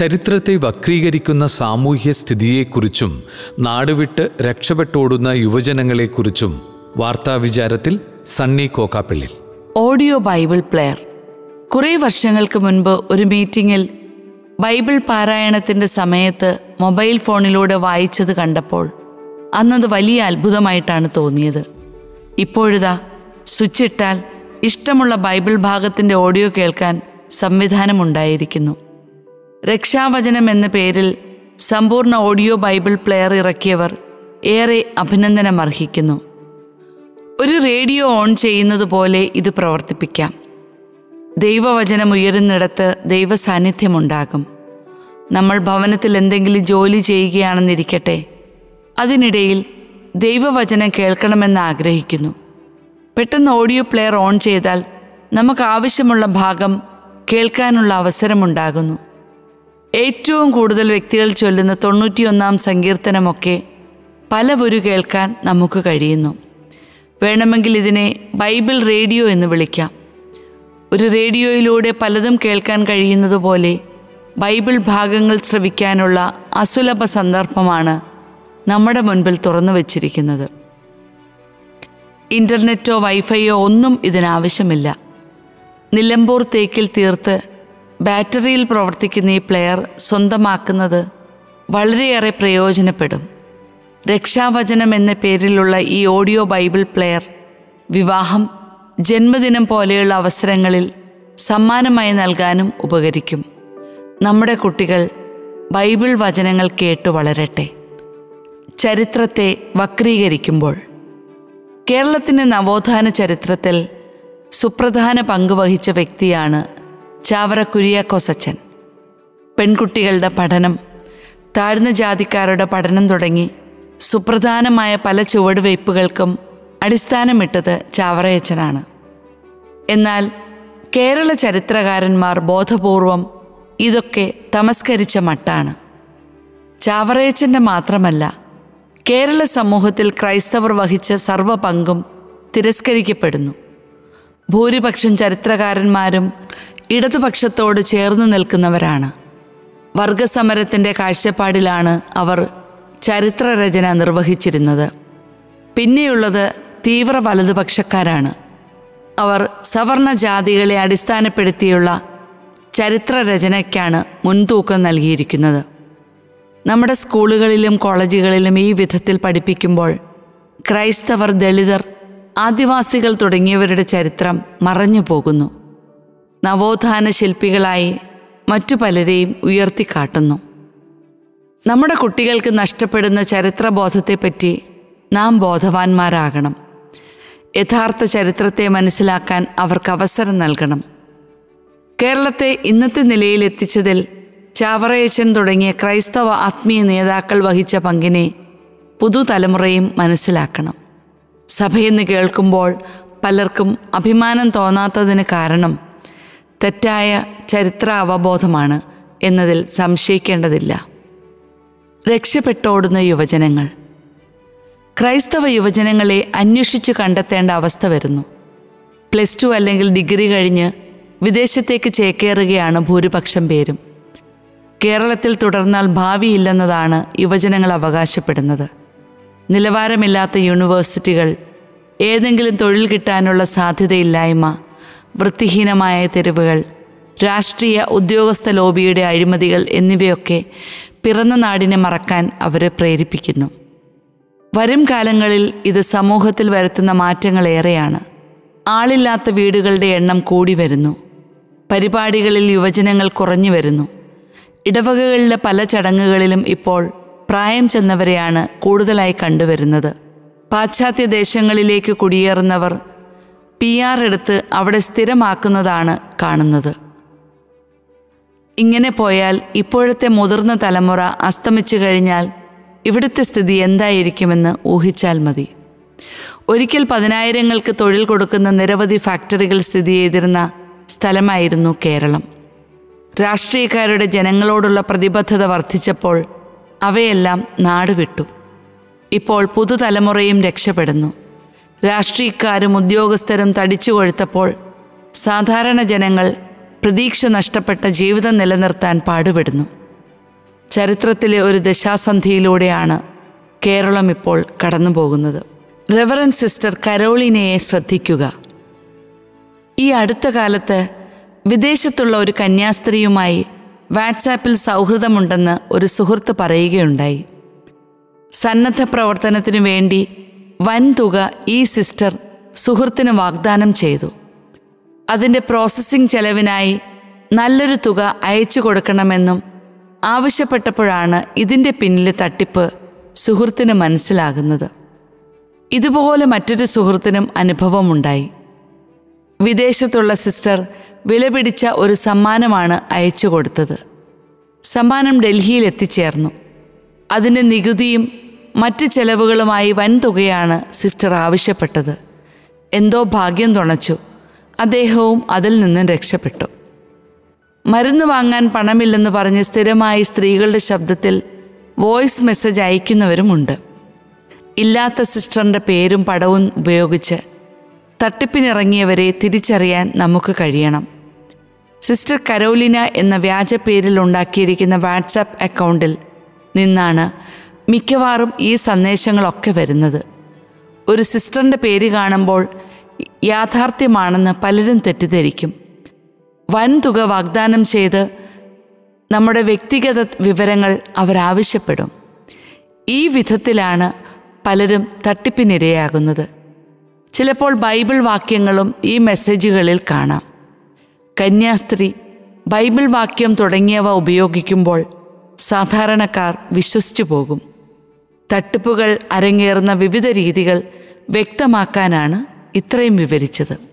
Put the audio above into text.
ചരിത്രത്തെ വക്രീകരിക്കുന്ന സാമൂഹ്യ സ്ഥിതിയെക്കുറിച്ചും നാടുവിട്ട് രക്ഷപ്പെട്ടോടുന്ന യുവജനങ്ങളെക്കുറിച്ചും വാർത്താവിചാരത്തിൽ Sunny Kokkappilly. Audio Bible player. കുറേ വർഷങ്ങൾക്ക് മുൻപ് ഒരു മീറ്റിംഗിൽ ബൈബിൾ പാരായണത്തിന്റെ സമയത്ത് മൊബൈൽ ഫോണിലൂടെ വായിച്ചത് കണ്ടപ്പോൾ അന്നത് വലിയ അത്ഭുതമായിട്ടാണ് തോന്നിയത്. ഇപ്പോഴിതാ സ്വിച്ചിട്ടാൽ ഇഷ്ടമുള്ള ബൈബിൾ ഭാഗത്തിന്റെ ഓഡിയോ കേൾക്കാൻ സംവിധാനമുണ്ടായിരിക്കുന്നു. രക്ഷാവചനം എന്ന പേരിൽ സമ്പൂർണ ഓഡിയോ ബൈബിൾ പ്ലെയർ ഇറക്കിയവർ ഏറെ അഭിനന്ദനം അർഹിക്കുന്നു. ഒരു റേഡിയോ ഓൺ ചെയ്യുന്നത് പോലെ ഇത് പ്രവർത്തിപ്പിക്കാം. ദൈവവചനം ഉയരുന്നിടത്ത് ദൈവ സാന്നിധ്യമുണ്ടാകും നമ്മൾ ഭവനത്തിൽ എന്തെങ്കിലും ജോലി ചെയ്യുകയാണെന്നിരിക്കട്ടെ അതിനിടയിൽ ദൈവവചനം കേൾക്കണമെന്ന് ആഗ്രഹിക്കുന്നു. പെട്ടെന്ന് ഓഡിയോ പ്ലെയർ ഓൺ ചെയ്താൽ നമുക്ക് ആവശ്യമുള്ള ഭാഗം കേൾക്കാനുള്ള അവസരമുണ്ടാകുന്നു. ഏറ്റവും കൂടുതൽ വ്യക്തികൾ ചൊല്ലുന്ന തൊണ്ണൂറ്റിയൊന്നാം സങ്കീർത്തനമൊക്കെ പലവരു കേൾക്കാൻ നമുക്ക് കഴിയുന്നു. വേണമെങ്കിൽ ഇതിനെ ബൈബിൾ റേഡിയോ എന്ന് വിളിക്കാം. ഒരു റേഡിയോയിലൂടെ പലതും കേൾക്കാൻ കഴിയുന്നതുപോലെ ബൈബിൾ ഭാഗങ്ങൾ ശ്രവിക്കാനുള്ള അസുലഭ സന്ദർഭമാണ് നമ്മുടെ മുൻപിൽ തുറന്നു വച്ചിരിക്കുന്നത്. ഇന്റർനെറ്റോ വൈഫൈയോ ഒന്നും ഇതിനാവശ്യമില്ല. നിലമ്പൂർ തേക്കിൽ തീർത്ത് ബാറ്ററിയിൽ പ്രവർത്തിക്കുന്ന ഈ പ്ലെയർ സ്വന്തമാക്കുന്നത് വളരെയേറെ പ്രയോജനപ്പെടും. രക്ഷാവചനം എന്ന പേരിലുള്ള ഈ ഓഡിയോ ബൈബിൾ പ്ലെയർ വിവാഹം ജന്മദിനം പോലെയുള്ള അവസരങ്ങളിൽ സമ്മാനമായി നൽകാനും ഉപകരിക്കും. നമ്മുടെ കുട്ടികൾ ബൈബിൾ വചനങ്ങൾ കേട്ടു വളരട്ടെ. ചരിത്രത്തെ വക്രീകരിക്കുമ്പോൾ കേരളത്തിന്റെ നവോത്ഥാന ചരിത്രത്തിൽ സുപ്രധാന പങ്ക് വഹിച്ച വ്യക്തിയാണ് ചാവറ കുര്യാക്കോസച്ചൻ പെൺകുട്ടികളുടെ പഠനം താഴ്ന്ന ജാതിക്കാരുടെ പഠനം തുടങ്ങി സുപ്രധാനമായ പല ചുവടുവയ്പ്പുകൾക്കും അടിസ്ഥാനമിട്ടത് ചാവറയച്ചനാണ്. എന്നാൽ കേരള ചരിത്രകാരന്മാർ ബോധപൂർവം ഇതൊക്കെ തമസ്കരിച്ച മട്ടാണ്. ചാവറയച്ചന്റെ മാത്രമല്ല കേരള സമൂഹത്തിൽ ക്രൈസ്തവർ വഹിച്ച സർവ പങ്കും തിരസ്കരിക്കപ്പെടുന്നു. ഭൂരിപക്ഷം ചരിത്രകാരന്മാരും ഇടതുപക്ഷത്തോട് ചേർന്നു നിൽക്കുന്നവരാണ്. വർഗസമരത്തിന്റെ കാഴ്ചപ്പാടിലാണ് അവർ ചരിത്രരചന നിർവഹിച്ചിരുന്നത്. പിന്നെയുള്ളത് തീവ്ര വലതുപക്ഷക്കാരാണ്. അവർ സവർണ ജാതികളെ അടിസ്ഥാനപ്പെടുത്തിയുള്ള ചരിത്രരചനയ്ക്കാണ് മുൻതൂക്കം നൽകിയിരിക്കുന്നത്. നമ്മുടെ സ്കൂളുകളിലും കോളേജുകളിലും ഈ വിധത്തിൽ പഠിപ്പിക്കുമ്പോൾ ക്രൈസ്തവർ ദളിതർ ആദിവാസികൾ തുടങ്ങിയവരുടെ ചരിത്രം മറഞ്ഞു പോകുന്നു നവോത്ഥാന ശില്പികളായി മറ്റു പലരെയും ഉയർത്തിക്കാട്ടുന്നു. നമ്മുടെ കുട്ടികൾക്ക് നഷ്ടപ്പെടുന്ന ചരിത്രബോധത്തെപ്പറ്റി നാം ബോധവാന്മാരാകണം. യഥാർത്ഥ ചരിത്രത്തെ മനസ്സിലാക്കാൻ അവർക്ക് അവസരം നൽകണം. കേരളത്തെ ഇന്നത്തെ നിലയിലെത്തിച്ചതിൽ ചാവറയച്ചൻ തുടങ്ങിയ ക്രൈസ്തവ ആത്മീയ നേതാക്കൾ വഹിച്ച പങ്കിനെ പുതുതലമുറയും മനസ്സിലാക്കണം. സഭയെന്ന് കേൾക്കുമ്പോൾ പലർക്കും അഭിമാനം തോന്നാത്തതിന് കാരണം തെറ്റായ ചരിത്ര അവബോധമാണ് എന്നതിൽ സംശയിക്കേണ്ടതില്ല. രക്ഷപ്പെട്ടോടുന്ന യുവജനങ്ങൾ. ക്രൈസ്തവ യുവജനങ്ങളെ അന്വേഷിച്ചു കണ്ടെത്തേണ്ട അവസ്ഥ വരുന്നു. പ്ലസ് ടു അല്ലെങ്കിൽ ഡിഗ്രി കഴിഞ്ഞ് വിദേശത്തേക്ക് ചേക്കേറുകയാണ് ഭൂരിപക്ഷം പേരും. കേരളത്തിൽ തുടർന്നാൽ ഭാവിയില്ലെന്നതാണ് യുവജനങ്ങൾ അവകാശപ്പെടുന്നത്. നിലവാരമില്ലാത്ത യൂണിവേഴ്സിറ്റികൾ ഏതെങ്കിലും തൊഴിൽ കിട്ടാനുള്ള സാധ്യതയില്ലായ്മ വൃത്തിഹീനമായ തെരുവുകൾ രാഷ്ട്രീയ ഉദ്യോഗസ്ഥ ലോബിയുടെ അഴിമതികൾ എന്നിവയൊക്കെ പിറന്ന നാടിനെ മറക്കാൻ അവരെ പ്രേരിപ്പിക്കുന്നു. വരും കാലങ്ങളിൽ ഇത് സമൂഹത്തിൽ വരുത്തുന്ന മാറ്റങ്ങളേറെയാണ്. ആളില്ലാത്ത വീടുകളുടെ എണ്ണം കൂടി വരുന്നു. പരിപാടികളിൽ യുവജനങ്ങൾ കുറഞ്ഞു വരുന്നു. ഇടവകകളിലെ പല ചടങ്ങുകളിലും ഇപ്പോൾ പ്രായം ചെന്നവരെയാണ് കൂടുതലായി കണ്ടുവരുന്നത്. പാശ്ചാത്യ ദേശങ്ങളിലേക്ക് കുടിയേറുന്നവർ പി ആർ എടുത്ത് അവിടെ സ്ഥിരമാക്കുന്നതാണ് കാണുന്നത്. ഇങ്ങനെ പോയാൽ ഇപ്പോഴത്തെ മുതിർന്ന തലമുറ അസ്തമിച്ചു കഴിഞ്ഞാൽ ഇവിടുത്തെ സ്ഥിതി എന്തായിരിക്കുമെന്ന് ഊഹിച്ചാൽ മതി. ഒരിക്കൽ പതിനായിരങ്ങൾക്ക് തൊഴിൽ കൊടുക്കുന്ന നിരവധി ഫാക്ടറികൾ സ്ഥിതി ചെയ്തിരുന്ന സ്ഥലമായിരുന്നു കേരളം. രാഷ്ട്രീയക്കാരുടെ ജനങ്ങളോടുള്ള പ്രതിബദ്ധത വർദ്ധിച്ചപ്പോൾ അവയെല്ലാം നാടുവിട്ടു. ഇപ്പോൾ പുതുതലമുറയും രക്ഷപ്പെടുന്നു. രാഷ്ട്രീയക്കാരും ഉദ്യോഗസ്ഥരും തടിച്ചു കൊഴുത്തപ്പോൾ സാധാരണ ജനങ്ങൾ പ്രതീക്ഷ നഷ്ടപ്പെട്ട ജീവിതം നിലനിർത്താൻ പാടുപെടുന്നു. ചരിത്രത്തിലെ ഒരു ദശാസന്ധിയിലൂടെയാണ് കേരളം ഇപ്പോൾ കടന്നുപോകുന്നത്. റെവറൻ സിസ്റ്റർ കരോളിനയെ ശ്രദ്ധിക്കുക. ഈ അടുത്ത കാലത്ത് വിദേശത്തുള്ള ഒരു കന്യാസ്ത്രീയുമായി വാട്സാപ്പിൽ സൗഹൃദമുണ്ടെന്ന് ഒരു സുഹൃത്ത് പറയുകയുണ്ടായി. സന്നദ്ധ പ്രവർത്തനത്തിനു വേണ്ടി വൻതുക ഈ സിസ്റ്റർ സുഹൃത്തിന് വാഗ്ദാനം ചെയ്തു. അതിന്റെ പ്രോസസ്സിംഗ് ചെലവിനായി നല്ലൊരു തുക അയച്ചു കൊടുക്കണമെന്നും ആവശ്യപ്പെട്ടപ്പോഴാണ് ഇതിന്റെ പിന്നിലെ തട്ടിപ്പ് സുഹൃത്തിന് മനസ്സിലാകുന്നത്. ഇതുപോലെ മറ്റൊരു സുഹൃത്തിനും അനുഭവമുണ്ടായി. വിദേശത്തുള്ള സിസ്റ്റർ വിലപിടിച്ച ഒരു സമ്മാനമാണ് അയച്ചു കൊടുത്തത്. സമ്മാനം ഡൽഹിയിൽ എത്തിച്ചേർന്നു. അതിന്റെ നികുതിയും മറ്റ് ചെലവുകളുമായി വൻതുകയാണ് സിസ്റ്റർ ആവശ്യപ്പെട്ടത്. എന്തോ ഭാഗ്യം തുണച്ചു. അദ്ദേഹവും അതിൽ നിന്നും രക്ഷപ്പെട്ടു. മരുന്ന് വാങ്ങാൻ പണമില്ലെന്ന് പറഞ്ഞ് സ്ഥിരമായി സ്ത്രീകളുടെ ശബ്ദത്തിൽ വോയിസ് മെസ്സേജ് അയക്കുന്നവരുമുണ്ട്. ഇല്ലാത്ത സിസ്റ്ററിന്റെ പേരും പടവും ഉപയോഗിച്ച് തട്ടിപ്പിനിറങ്ങിയവരെ തിരിച്ചറിയാൻ നമുക്ക് കഴിയണം. സിസ്റ്റർ കരോലിന എന്ന വ്യാജ പേരിൽ ഉണ്ടാക്കിയിരിക്കുന്ന വാട്സാപ്പ് അക്കൗണ്ടിൽ നിന്നാണ് മിക്കവാറും ഈ സന്ദേശങ്ങളൊക്കെ വരുന്നത്. ഒരു സിസ്റ്ററിന്റെ പേര് കാണുമ്പോൾ യാഥാർത്ഥ്യമാണെന്ന് പലരും തെറ്റിദ്ധരിക്കും. വൻതുക വാഗ്ദാനം ചെയ്ത് നമ്മുടെ വ്യക്തിഗത വിവരങ്ങൾ അവരാവശ്യപ്പെടും ഈ വിധത്തിലാണ് പലരും തട്ടിപ്പിനിരയാകുന്നത്. ചിലപ്പോൾ ബൈബിൾ വാക്യങ്ങളും ഈ മെസ്സേജുകളിൽ കാണാം. കന്യാസ്ത്രീ ബൈബിൾ വാക്യം തുടങ്ങിയവ ഉപയോഗിക്കുമ്പോൾ സാധാരണക്കാർ വിശ്വസിച്ചു പോകും. തട്ടിപ്പുകൾ അരങ്ങേറുന്ന വിവിധ രീതികൾ വ്യക്തമാക്കാനാണ് ഇത്രയും വിവരിച്ചത്